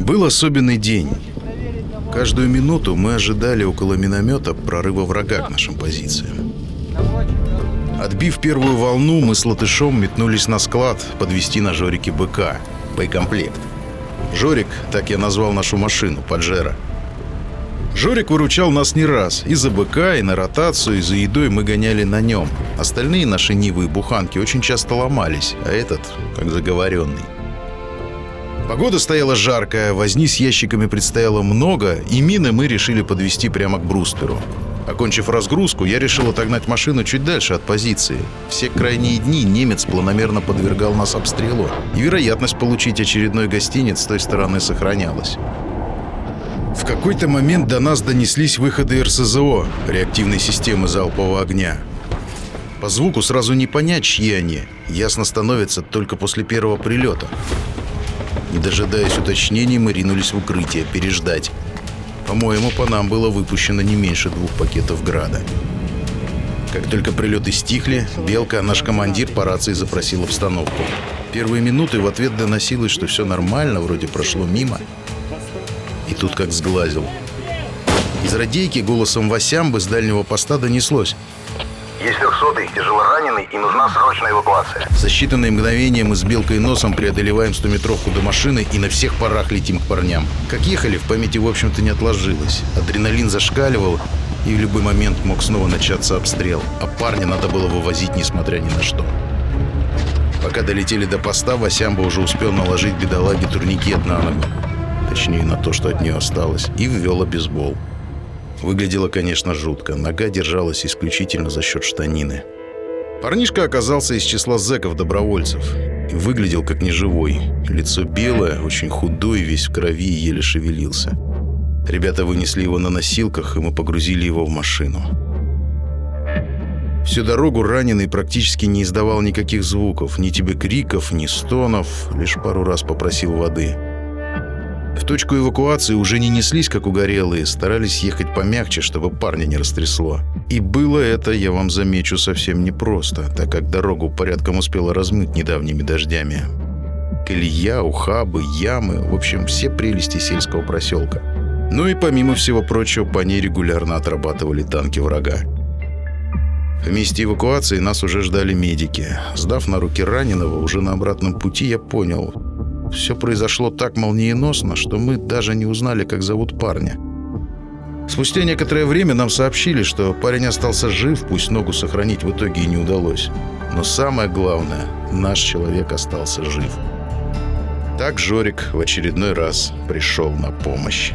Был особенный день. Каждую минуту мы ожидали около миномета прорыва врага к нашим позициям. Отбив первую волну, мы с Латышом метнулись на склад подвести на Жорике БК, боекомплект. Жорик, так я назвал нашу машину, Паджеро. Жорик выручал нас не раз. И за БК, и на ротацию, и за едой мы гоняли на нем. Остальные наши Нивы и Буханки очень часто ломались, а этот как заговоренный. Погода стояла жаркая, возни с ящиками предстояло много, и мины мы решили подвести прямо к брустверу. Окончив разгрузку, я решил отогнать машину чуть дальше от позиции. Все крайние дни немец планомерно подвергал нас обстрелу, и вероятность получить очередной гостиниц с той стороны сохранялась. В какой-то момент до нас донеслись выходы РСЗО, реактивной системы залпового огня. По звуку сразу не понять, чьи они. Ясно становится только после первого прилета. Не дожидаясь уточнений, мы ринулись в укрытие, переждать. По-моему, по нам было выпущено не меньше двух пакетов града. Как только прилеты стихли, Белка, наш командир, по рации запросил обстановку. Первые минуты в ответ доносилось, что все нормально, вроде прошло мимо. И тут как сглазил. Из радейки голосом Васямбы с дальнего поста донеслось. Есть тяжело раненый и нужна срочная эвакуация. За считанные мгновения мы с Белкой носом преодолеваем 100-метровку до машины и на всех парах летим к парням. Как ехали, в памяти, в общем-то, не отложилось. Адреналин зашкаливал, и в любой момент мог снова начаться обстрел. А парня надо было вывозить, несмотря ни на что. Пока долетели до поста, Васямба уже успел наложить бедолаге турникет на ногу. Точнее, на то, что от нее осталось. И ввел обезбол. Выглядело, конечно, жутко. Нога держалась исключительно за счет штанины. Парнишка оказался из числа зэков-добровольцев. И выглядел как неживой. Лицо белое, очень худой, весь в крови и еле шевелился. Ребята вынесли его на носилках, и мы погрузили его в машину. Всю дорогу раненый практически не издавал никаких звуков, ни тебе криков, ни стонов, лишь пару раз попросил воды. В точку эвакуации уже не неслись, как угорелые, старались ехать помягче, чтобы парня не растрясло. И было это, я вам замечу, совсем непросто, так как дорогу порядком успела размыть недавними дождями. Колея, ухабы, ямы, в общем, все прелести сельского проселка. Ну и помимо всего прочего, по ней регулярно отрабатывали танки врага. В месте эвакуации нас уже ждали медики. Сдав на руки раненого, уже на обратном пути я понял. Все произошло так молниеносно, что мы даже не узнали, как зовут парня. Спустя некоторое время нам сообщили, что парень остался жив, пусть ногу сохранить в итоге и не удалось. Но самое главное, наш человек остался жив. Так Жорик в очередной раз пришел на помощь.